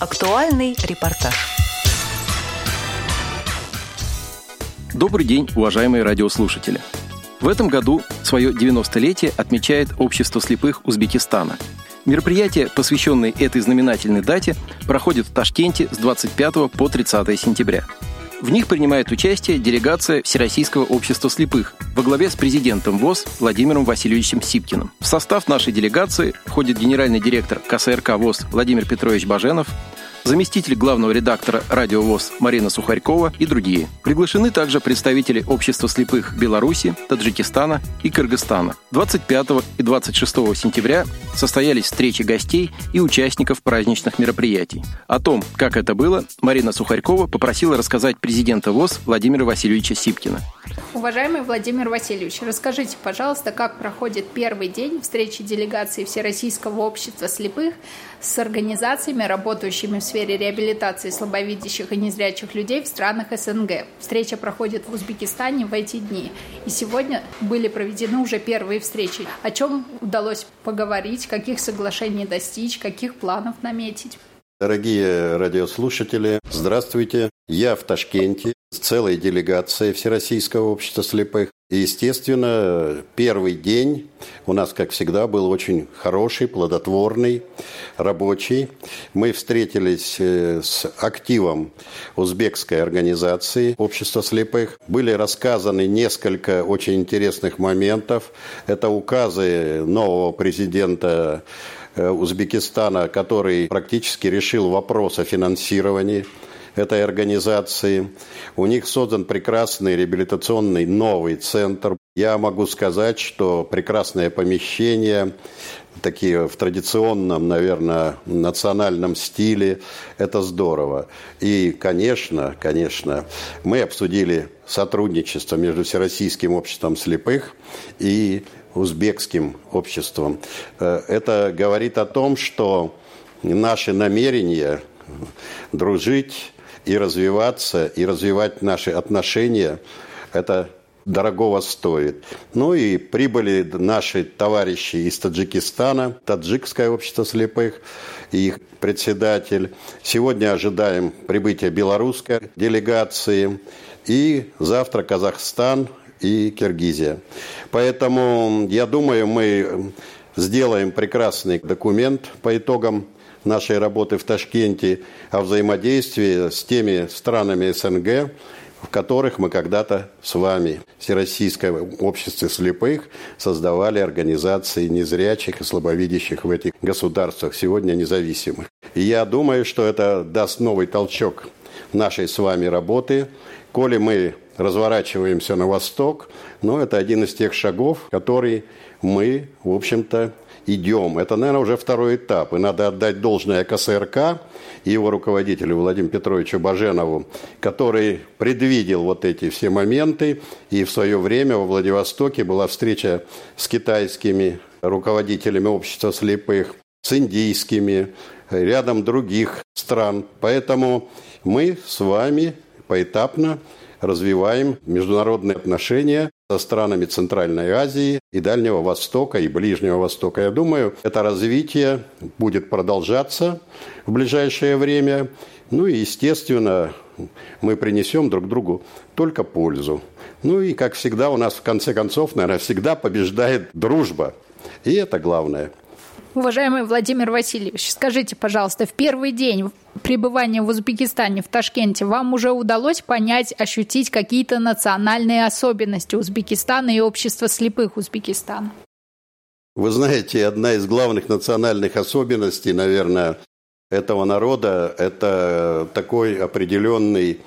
Актуальный репортаж. Добрый день, уважаемые радиослушатели. В этом году свое 90-летие отмечает Общество слепых Узбекистана. Мероприятие, посвященное этой знаменательной дате, проходит в Ташкенте с 25 по 30 сентября. В них принимает участие делегация Всероссийского общества слепых во главе с президентом ВОЗ Владимиром Васильевичем Сипкиным. В состав нашей делегации входит генеральный директор КСРК ВОЗ Владимир Петрович Баженов, заместитель главного редактора «Радио ВОЗ» Марина Сухарькова и другие. Приглашены также представители Общества слепых Беларуси, Таджикистана и Кыргызстана. 25 и 26 сентября состоялись встречи гостей и участников праздничных мероприятий. О том, как это было, Марина Сухарькова попросила рассказать президента ВОЗ Владимира Васильевича Сипкина. Уважаемый Владимир Васильевич, расскажите, пожалуйста, как проходит первый день встречи делегации Всероссийского общества слепых с организациями, работающими в сфере реабилитации слабовидящих и незрячих людей в странах СНГ. Встреча проходит в Узбекистане в эти дни. И сегодня были проведены уже первые встречи. О чем удалось поговорить, каких соглашений достичь, каких планов наметить? Дорогие радиослушатели, здравствуйте. Я в Ташкенте с целой делегацией Всероссийского общества слепых. И, естественно, первый день у нас, как всегда, был очень хороший, плодотворный, рабочий. Мы встретились э, с активом узбекской организации Общества слепых. Были рассказаны несколько очень интересных моментов. Это указы нового президента Э, Узбекистана, который практически решил вопрос о финансировании этой организации. У них создан прекрасный реабилитационный новый центр. Я могу сказать, что прекрасное помещение, такие в традиционном, наверное, национальном стиле. Это здорово. И, конечно, конечно, мы обсудили сотрудничество между Всероссийским обществом слепых и узбекским обществом. Э, это говорит о том, что наши намерения дружить и развиваться, и развивать наши отношения, это дорогого стоит. Ну и прибыли наши товарищи из Таджикистана, Таджикское общество слепых, и их председатель. Сегодня ожидаем прибытия белорусской делегации. И завтра Казахстан и Киргизия. Поэтому, я думаю, мы сделаем прекрасный документ по итогам нашей работы в Ташкенте о взаимодействии с теми странами СНГ, в которых мы когда-то с вами, Всероссийское общество слепых, создавали организации незрячих и слабовидящих в этих государствах, сегодня независимых. И я думаю, что это даст новый толчок нашей с вами работы, коли мы разворачиваемся на восток, но это один из тех шагов, который мы, в общем-то, идем. Это, наверное, уже второй этап. И надо отдать должное КСРК и его руководителю Владимиру Петровичу Баженову, который предвидел вот эти все моменты. И в свое время во Владивостоке была встреча с китайскими руководителями общества слепых, с индийскими, рядом других стран. Поэтому мы с вами поэтапно развиваем международные отношения со странами Центральной Азии и Дальнего Востока и Ближнего Востока. Я думаю, это развитие будет продолжаться в ближайшее время. Ну и, естественно, мы принесем друг другу только пользу. Ну и, как всегда, у нас в конце концов, наверное, всегда побеждает дружба. И это главное. Уважаемый Владимир Васильевич, скажите, пожалуйста, в первый день пребывания в Узбекистане, в Ташкенте, вам уже удалось понять, ощутить какие-то национальные особенности Узбекистана и общества слепых Узбекистана? Вы знаете, одна из главных национальных особенностей, наверное, этого народа – это такой определенный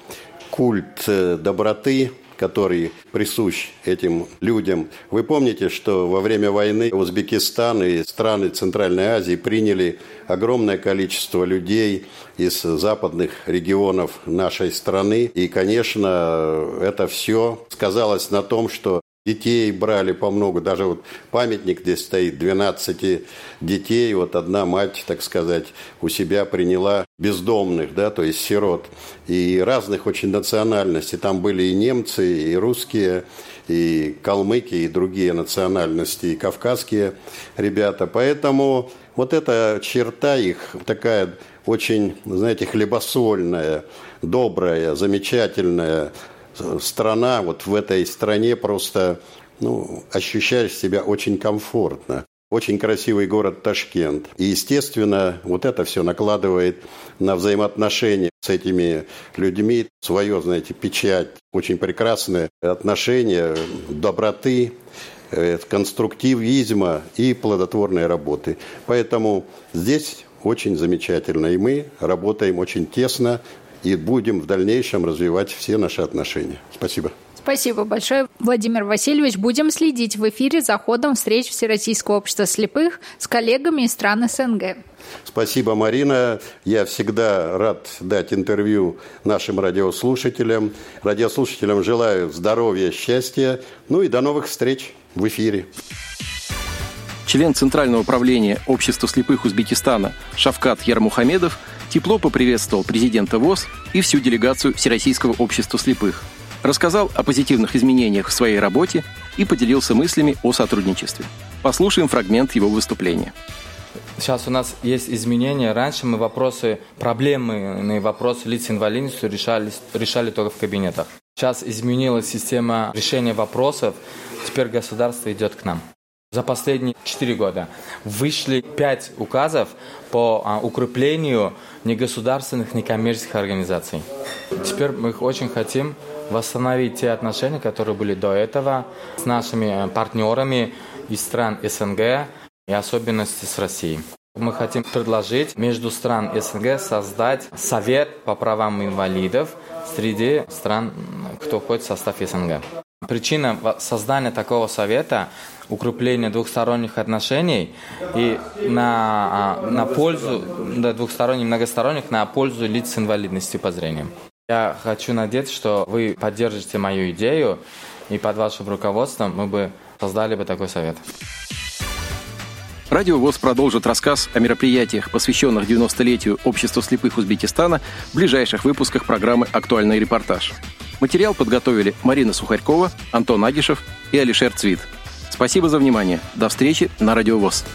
культ э, доброты, который присущ этим людям. Вы помните, что во время войны Узбекистан и страны Центральной Азии приняли огромное количество людей из западных регионов нашей страны. И, конечно, это все сказалось на том, что Детей брали по много, даже вот памятник здесь стоит, 12 детей, вот одна мать, так сказать, у себя приняла бездомных, да, то есть сирот, и разных очень национальностей. Там были и немцы, и русские, и калмыки, и другие национальности, и кавказские ребята. Поэтому вот эта черта их такая очень, знаете, хлебосольная, добрая, замечательная, страна, вот в этой стране просто ну, ощущаешь себя очень комфортно. Очень красивый город Ташкент. И, естественно, вот это все накладывает на взаимоотношения с этими людьми свое, знаете, печать. Очень прекрасное отношение, доброты, э, конструктивизма и плодотворной работы. Поэтому здесь очень замечательно. И мы работаем очень тесно и будем в дальнейшем развивать все наши отношения. Спасибо. Спасибо большое, Владимир Васильевич. Будем следить в эфире за ходом встреч Всероссийского общества слепых с коллегами из стран СНГ. Спасибо, Марина. Я всегда рад дать интервью нашим радиослушателям. Радиослушателям желаю здоровья, счастья. Ну и до новых встреч в эфире. Член Центрального управления Общества слепых Узбекистана Шавкат Ярмухамедов – тепло поприветствовал президента ВОЗ и всю делегацию Всероссийского общества слепых, рассказал о позитивных изменениях в своей работе и поделился мыслями о сотрудничестве. Послушаем фрагмент его выступления. Сейчас у нас есть изменения. Раньше мы вопросы, проблемные вопросы лиц с инвалидностью решали, решали только в кабинетах. Сейчас изменилась система решения вопросов. Теперь государство идет к нам. За последние четыре года вышли пять указов по а, укреплению негосударственных, некоммерческих организаций. Теперь мы очень хотим восстановить те отношения, которые были до этого с нашими э, партнерами из стран СНГ и особенности с Россией. Мы хотим предложить между стран СНГ создать совет по правам инвалидов среди стран, кто входит в состав СНГ. Причина создания такого совета – укрепление двухсторонних отношений и на, а, на пользу, да, двухсторонних, многосторонних, на пользу лиц с инвалидностью по зрению. Я хочу надеяться, что вы поддержите мою идею, и под вашим руководством мы бы создали бы такой совет. Радио ВОЗ продолжит рассказ о мероприятиях, посвященных 90-летию Общества слепых Узбекистана в ближайших выпусках программы «Актуальный репортаж». Материал подготовили Марина Сухарькова, Антон Агишев и Алишер Цвит. Спасибо за внимание. До встречи на Радио ВОЗ.